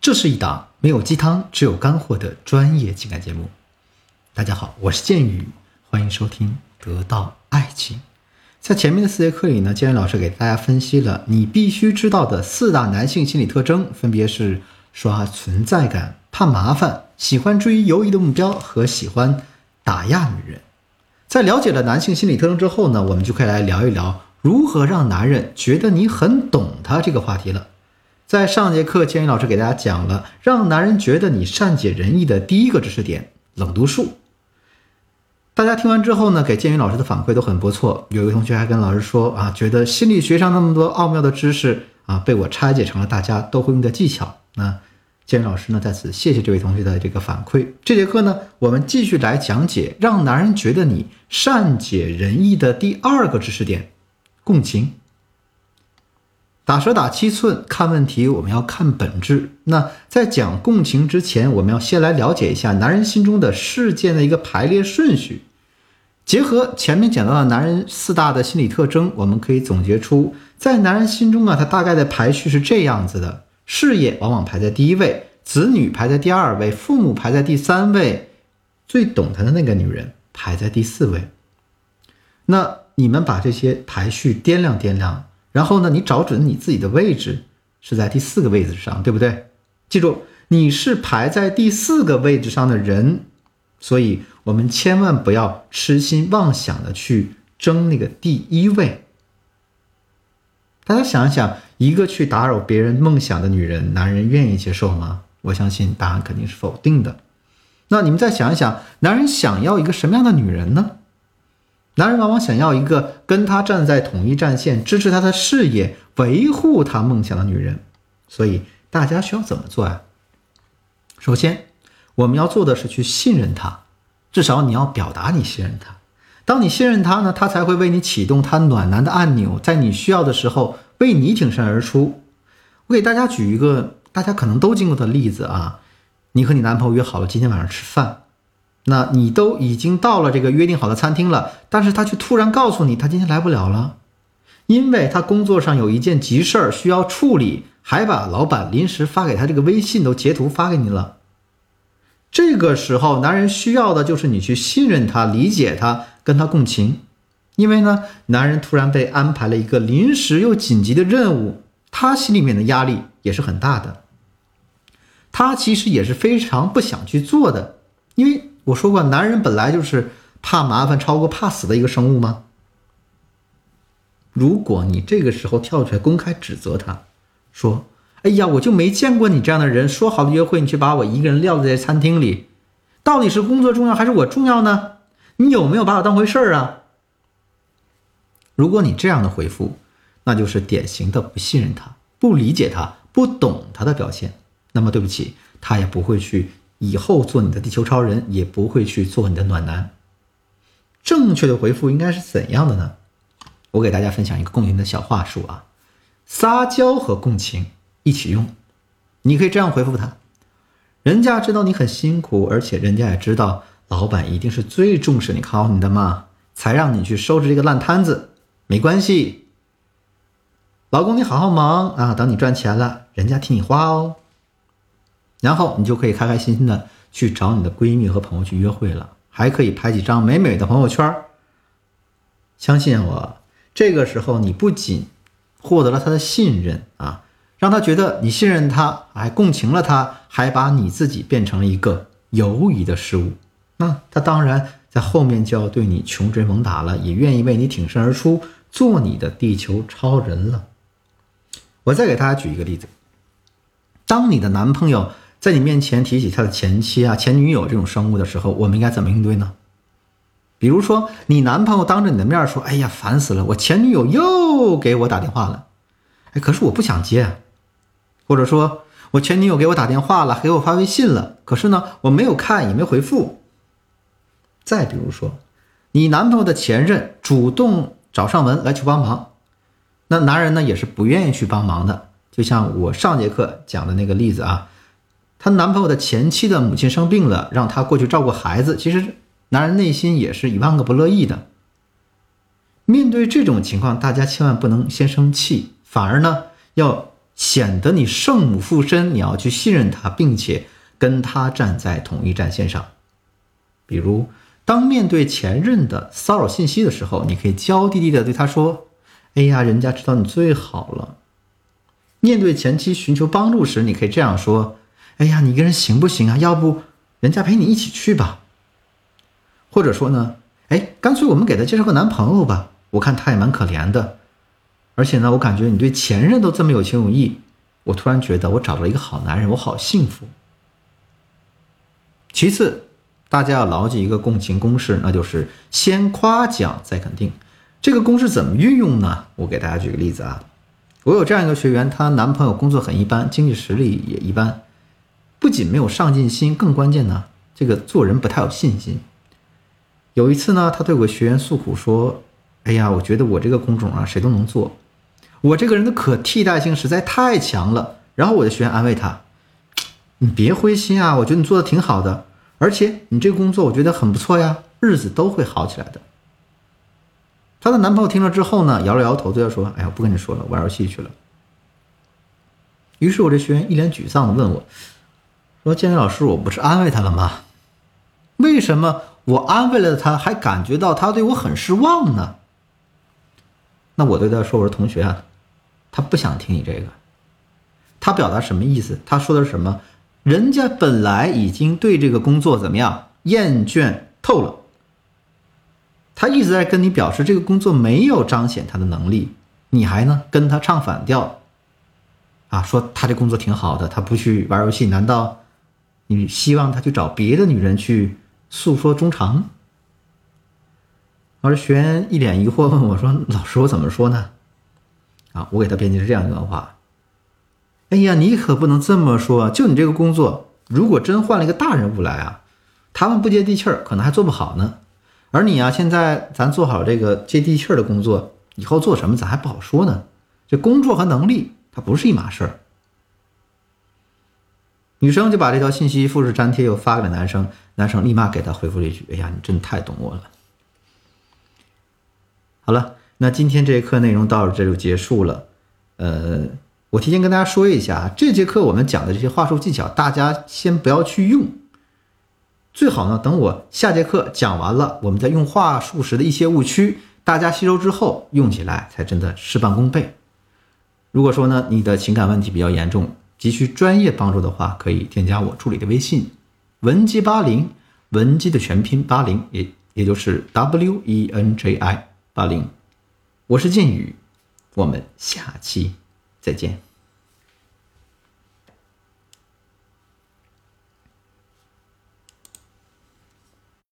这是一档没有鸡汤，只有干货的专业情感节目。大家好，我是剑宇，欢迎收听《得到爱情》。在前面的四节课里呢，建宇老师给大家分析了你必须知道的四大男性心理特征，分别是刷存在感、怕麻烦、喜欢追游移的目标和喜欢打压女人。在了解了男性心理特征之后呢，我们就可以来聊一聊如何让男人觉得你很懂他这个话题了。在上节课，建宇老师给大家讲了让男人觉得你善解人意的第一个知识点——冷读术。大家听完之后呢，给建宇老师的反馈都很不错。有一个同学还跟老师说啊，觉得心理学上那么多奥妙的知识啊，被我拆解成了大家都会用的技巧。那建宇老师呢，在此谢谢这位同学的这个反馈。这节课呢，我们继续来讲解让男人觉得你善解人意的第二个知识点——共情。打蛇打七寸，看问题我们要看本质。那在讲共情之前，我们要先来了解一下男人心中的事件的一个排列顺序。结合前面讲到的男人四大的心理特征，我们可以总结出，在男人心中啊，他大概的排序是这样子的：事业往往排在第一位，子女排在第二位，父母排在第三位，最懂他的那个女人排在第四位。那你们把这些排序掂量掂量。然后呢，你找准你自己的位置是在第四个位置上，对不对？记住，你是排在第四个位置上的人，所以我们千万不要痴心妄想的去争那个第一位。大家想一想，一个去打扰别人梦想的女人，男人愿意接受吗？我相信答案肯定是否定的。那你们再想一想，男人想要一个什么样的女人呢？男人往往想要一个跟他站在统一战线、支持他的事业、维护他梦想的女人，所以大家需要怎么做啊？首先，我们要做的是去信任他，至少你要表达你信任他。当你信任他呢，他才会为你启动他暖男的按钮，在你需要的时候为你挺身而出。我给大家举一个大家可能都经过的例子啊，你和你男朋友约好了今天晚上吃饭。那你都已经到了这个约定好的餐厅了，但是他却突然告诉你他今天来不了了，因为他工作上有一件急事儿需要处理，还把老板临时发给他这个微信都截图发给你了。这个时候，男人需要的就是你去信任他、理解他、跟他共情，因为呢，男人突然被安排了一个临时又紧急的任务，他心里面的压力也是很大的，他其实也是非常不想去做的，因为。我说过，男人本来就是怕麻烦超过怕死的一个生物吗？如果你这个时候跳出来公开指责他，说：“哎呀，我就没见过你这样的人，说好的约会，你却把我一个人撂在餐厅里，到底是工作重要还是我重要呢？你有没有把我当回事儿啊？”如果你这样的回复，那就是典型的不信任他、不理解他、不懂他的表现。那么对不起，他也不会去。以后做你的地球超人也不会去做你的暖男。正确的回复应该是怎样的呢？我给大家分享一个共情的小话术啊，撒娇和共情一起用。你可以这样回复他：人家知道你很辛苦，而且人家也知道老板一定是最重视你、看好你的嘛，才让你去收拾这个烂摊子。没关系，老公你好好忙啊，等你赚钱了，人家替你花哦。然后你就可以开开心心的去找你的闺蜜和朋友去约会了，还可以拍几张美美的朋友圈。相信我，这个时候你不仅获得了他的信任啊，让他觉得你信任他，还共情了他，还把你自己变成了一个犹疑的事物，那他当然在后面就要对你穷追猛打了，也愿意为你挺身而出，做你的地球超人了。我再给大家举一个例子，当你的男朋友。在你面前提起他的前妻啊、前女友这种生物的时候，我们应该怎么应对呢？比如说，你男朋友当着你的面说：“哎呀，烦死了，我前女友又给我打电话了。”哎，可是我不想接。或者说我前女友给我打电话了，给我发微信了，可是呢，我没有看，也没回复。再比如说，你男朋友的前任主动找上门来求帮忙，那男人呢也是不愿意去帮忙的。就像我上节课讲的那个例子啊。她男朋友的前妻的母亲生病了，让她过去照顾孩子。其实，男人内心也是一万个不乐意的。面对这种情况，大家千万不能先生气，反而呢要显得你圣母附身，你要去信任他，并且跟他站在同一战线上。比如，当面对前任的骚扰信息的时候，你可以娇滴滴的对他说：“哎呀，人家知道你最好了。”面对前妻寻求帮助时，你可以这样说：“哎呀，你一个人行不行啊？要不人家陪你一起去吧。”或者说呢，哎，干脆我们给他介绍个男朋友吧，我看他也蛮可怜的，而且呢，我感觉你对前任都这么有情有义，我突然觉得我找到了一个好男人，我好幸福。其次，大家要牢记一个共情公式，那就是先夸奖再肯定。这个公式怎么运用呢？我给大家举个例子啊，我有这样一个学员，她男朋友工作很一般，经济实力也一般，不仅没有上进心，更关键呢，这个做人不太有信心。有一次呢，他对我学员诉苦说：“哎呀，我觉得我这个工种啊，谁都能做，我这个人的可替代性实在太强了。”然后我的学员安慰他：“你别灰心啊，我觉得你做的挺好的，而且你这个工作我觉得很不错呀，日子都会好起来的。”她的男朋友听了之后呢，摇了摇头，对她说：“哎呀，不跟你说了，玩游戏去了。”于是我这学员一脸沮丧的问我：“说建林老师，我不是安慰他了吗？为什么？”我安慰了他，还感觉到他对我很失望呢。那我对他说：“我说同学啊，他不想听你这个。他表达什么意思？他说的是什么？人家本来已经对这个工作怎么样厌倦透了。他一直在跟你表示这个工作没有彰显他的能力，你还呢跟他唱反调啊？说他这工作挺好的，他不去玩游戏，难道你希望他去找别的女人去？”诉说衷肠，而学员一脸疑惑问我说：“老师，我怎么说呢？”啊，我给他编辑是这样一段话：“哎呀，你可不能这么说。就你这个工作，如果真换了一个大人物来啊，他们不接地气儿，可能还做不好呢。而你啊，现在咱做好这个接地气儿的工作，以后做什么咱还不好说呢。这工作和能力，它不是一码事儿。”女生就把这条信息复制粘贴，又发给了男生。男生立马给他回复了一句：“哎呀，你真的太懂我了。”好了，那今天这节课内容到这就结束了。呃，我提前跟大家说一下，这节课我们讲的这些话术技巧，大家先不要去用。最好呢，等我下节课讲完了，我们在用话术时的一些误区，大家吸收之后用起来才真的事半功倍。如果说呢，你的情感问题比较严重，急需专业帮助的话，可以添加我助理的微信，文姬八零，文姬的全拼八零，也也就是 W E N J I 八零，我是剑宇，我们下期再见。